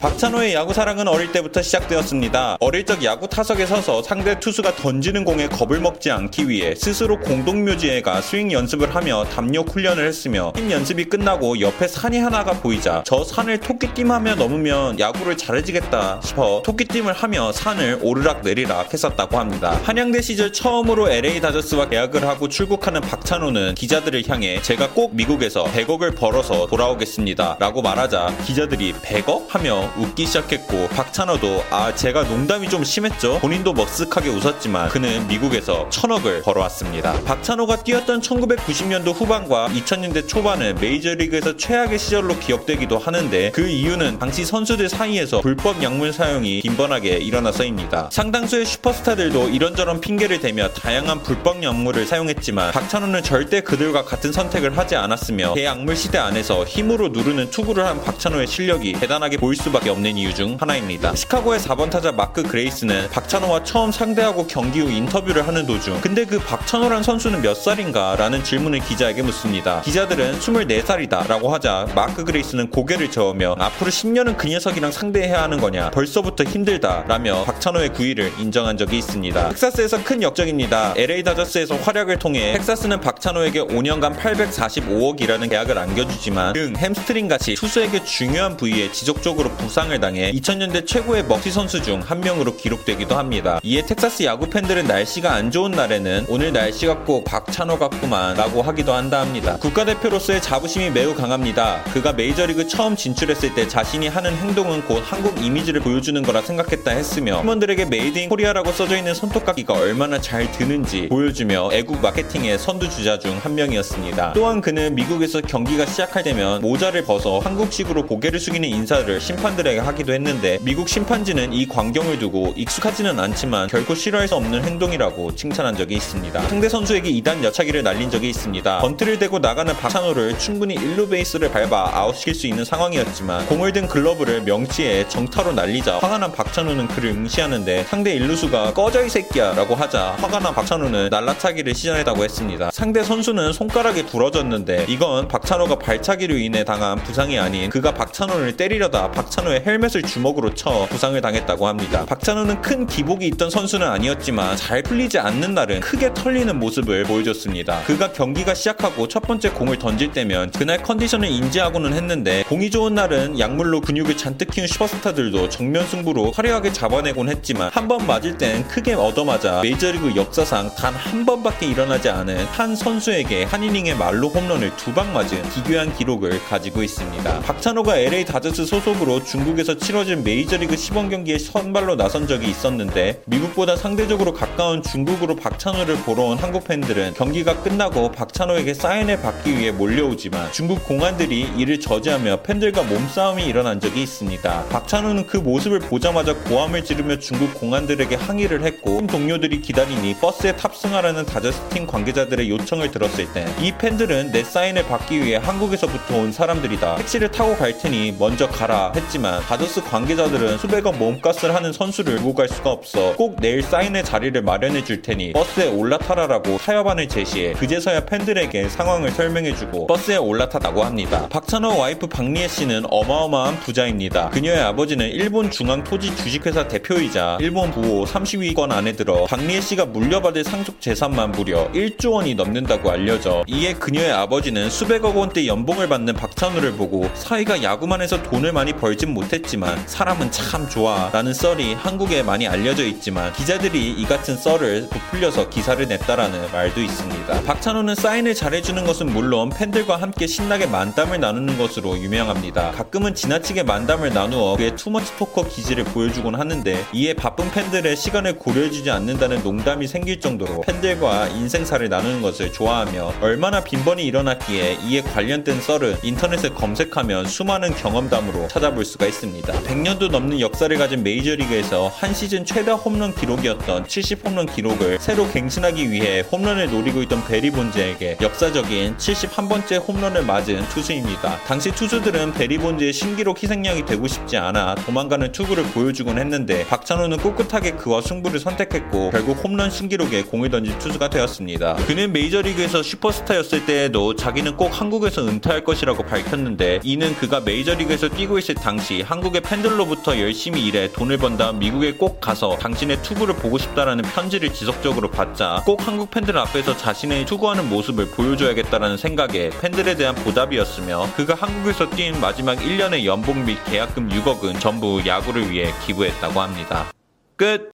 박찬호의 야구 사랑은 어릴 때부터 시작되었습니다. 어릴 적 야구 타석에 서서 상대 투수가 던지는 공에 겁을 먹지 않기 위해 스스로 공동묘지에 가 스윙 연습을 하며 담력 훈련을 했으며 팀 연습이 끝나고 옆에 산이 하나가 보이자 저 산을 토끼띠하며 넘으면 야구를 잘해지겠다 싶어 토끼띠을 하며 산을 오르락 내리락 했었다고 합니다. 한양대 시절 처음으로 LA 다저스와 계약을 하고 출국하는 박찬호는 기자들을 향해 제가 꼭 미국에서 100억을 벌어서 돌아오겠습니다. 라고 말하자 기자들이 100억? 하며 웃기 시작했고 박찬호도 아 제가 농담이 좀 심했죠. 본인도 머쓱하게 웃었지만 그는 미국에서 천억을 벌어왔습니다. 박찬호가 뛰었던 1990년도 후반과 2000년대 초반은 메이저리그에서 최악의 시절로 기억되기도 하는데 그 이유는 당시 선수들 사이에서 불법 약물 사용이 빈번하게 일어나서입니다. 상당수의 슈퍼스타들도 이런저런 핑계를 대며 다양한 불법 약물을 사용했지만 박찬호는 절대 그들과 같은 선택을 하지 않았으며 대약물 시대 안에서 힘으로 누르는 투구를 한 박찬호의 실력이 대단하게 보일 수밖에 수밖에 없는 이유 중 하나입니다. 시카고의 4번 타자 마크 그레이스는 박찬호와 처음 상대하고 경기 후 인터뷰를 하는 도중 근데 그 박찬호란 선수는 몇 살인가? 라는 질문을 기자에게 묻습니다. 기자들은 24살이다 라고 하자 마크 그레이스는 고개를 저으며 앞으로 10년은 그 녀석이랑 상대해야 하는 거냐 벌써부터 힘들다 라며 박찬호의 구위를 인정한 적이 있습니다. 텍사스에서 큰 역적입니다. LA 다저스에서 활약을 통해 텍사스는 박찬호에게 5년간 845억이라는 계약을 안겨주지만 등 햄스트링 같이 투수에게 중요한 부위에 지속적으로 부 부상을 당해 2000년대 최고의 먹튀 선수 중 한 명으로 기록되기도 합니다. 이에 텍사스 야구 팬들은 날씨가 안 좋은 날에는 오늘 날씨 같고 박찬호 같구만 라고 하기도 한다 합니다. 국가대표로서의 자부심이 매우 강합니다. 그가 메이저리그 처음 진출했을 때 자신이 하는 행동은 곧 한국 이미지를 보여주는 거라 생각했다 했으며 팀원들에게 Made in Korea라고 써져 있는 손톱깎이가 얼마나 잘 드는지 보여주며 애국 마케팅의 선두주자 중 한 명이었습니다. 또한 그는 미국에서 경기가 시작할 때면 모자를 벗어 한국식으로 고개를 숙이는 인사를 심판들 심판들에게 하기도 했는데 미국 심판진은 이 광경을 두고 익숙하지는 않지만 결코 싫어할 수 없는 행동이라고 칭찬한 적이 있습니다. 상대 선수에게 2단 옆차기를 날린 적이 있습니다. 번트를 대고 나가는 박찬호를 충분히 1루 베이스를 밟아 아웃시킬 수 있는 상황이었지만 공을 든 글러브를 명치에 정타로 날리자 화가 난 박찬호는 그를 응시하는데 상대 1루수가 꺼져 이 새끼야 라고 하자 화가 난 박찬호는 날라차기를 시전했다고 했습니다. 상대 선수는 손가락이 부러졌는데 이건 박찬호가 발차기로 인해 당한 부상이 아닌 그가 박찬호를 때리려다 박찬호 박찬호의 헬멧을 주먹으로 쳐 부상을 당했다고 합니다. 박찬호는 큰 기복이 있던 선수는 아니었지만 잘 풀리지 않는 날은 크게 털리는 모습을 보여줬습니다. 그가 경기가 시작하고 첫 번째 공을 던질 때면 그날 컨디션을 인지하고는 했는데 공이 좋은 날은 약물로 근육을 잔뜩 키운 슈퍼스타들도 정면 승부로 화려하게 잡아내곤 했지만 한 번 맞을 땐 크게 얻어맞아 메이저리그 역사상 단 한 번밖에 일어나지 않은 한 선수에게 한 이닝의 말로 홈런을 두 방 맞은 기괴한 기록을 가지고 있습니다. 박찬호가 LA 다저스 소속으로 중 중국에서 치러진 메이저리그 시범 경기에 선발로 나선 적이 있었는데 미국보다 상대적으로 가까운 중국으로 박찬호를 보러 온 한국 팬들은 경기가 끝나고 박찬호에게 사인을 받기 위해 몰려오지만 중국 공안들이 이를 저지하며 팬들과 몸싸움이 일어난 적이 있습니다. 박찬호는 그 모습을 보자마자 고함을 지르며 중국 공안들에게 항의를 했고 동료들이 기다리니 버스에 탑승하라는 다저스팀 관계자들의 요청을 들었을 때 이 팬들은 내 사인을 받기 위해 한국에서부터 온 사람들이다. 택시를 타고 갈 테니 먼저 가라 했지만 있지만 다저스 관계자들은 수백억 몸값을 하는 선수를 두고 갈 수가 없어 꼭 내일 사인의 자리를 마련해 줄 테니 버스에 올라타라라고 타협안을 제시해 그제서야 팬들에게 상황을 설명해주고 버스에 올라탔다고 합니다. 박찬호 와이프 박리혜 씨는 어마어마한 부자입니다. 그녀의 아버지는 일본 중앙 토지 주식회사 대표이자 일본 부호 30위권 안에 들어 박리혜 씨가 물려받을 상속 재산만 무려 1조 원이 넘는다고 알려져 이에 그녀의 아버지는 수백억 원대 연봉을 받는 박찬호를 보고 사위가 야구만 해서 돈을 많이 벌 진못 못했지만 사람은 참 좋아 라는 썰이 한국에 많이 알려져 있지만 기자들이 이 같은 썰을 부풀려서 기사를 냈다라는 말도 있습니다. 박찬호는 사인을 잘해주는 것은 물론 팬들과 함께 신나게 만담을 나누는 것으로 유명합니다. 가끔은 지나치게 만담을 나누어 그의 too much talker 기질을 보여주곤 하는데 이에 바쁜 팬들의 시간을 고려해주지 않는다는 농담이 생길 정도로 팬들과 인생사를 나누는 것을 좋아하며 얼마나 빈번히 일어났기에 이에 관련된 썰은 인터넷에 검색하면 수많은 경험담으로 찾아볼 수가 있습니다. 100년도 넘는 역사를 가진 메이저리그에서 한 시즌 최다 홈런 기록이었던 70 홈런 기록을 새로 갱신하기 위해 홈런을 노리고 있던 베리 본즈에게 역사적인 71번째 홈런을 맞은 투수입니다. 당시 투수들은 베리 본즈의 신기록 희생양이 되고 싶지 않아 도망가는 투구를 보여주곤 했는데 박찬호는 꿋꿋하게 그와 승부를 선택했고 결국 홈런 신기록에 공을 던진 투수가 되었습니다. 그는 메이저리그에서 슈퍼스타였을 때에도 자기는 꼭 한국에서 은퇴할 것이라고 밝혔는데 이는 그가 메이저리그에서 뛰고 있을 당시 당시 한국의 팬들로부터 열심히 일해 돈을 번다 미국에 꼭 가서 당신의 투구를 보고 싶다라는 편지를 지속적으로 받자 꼭 한국 팬들 앞에서 자신의 투구하는 모습을 보여줘야겠다라는 생각에 팬들에 대한 보답이었으며 그가 한국에서 뛴 마지막 1년의 연봉 및 계약금 6억은 전부 야구를 위해 기부했다고 합니다. 끝!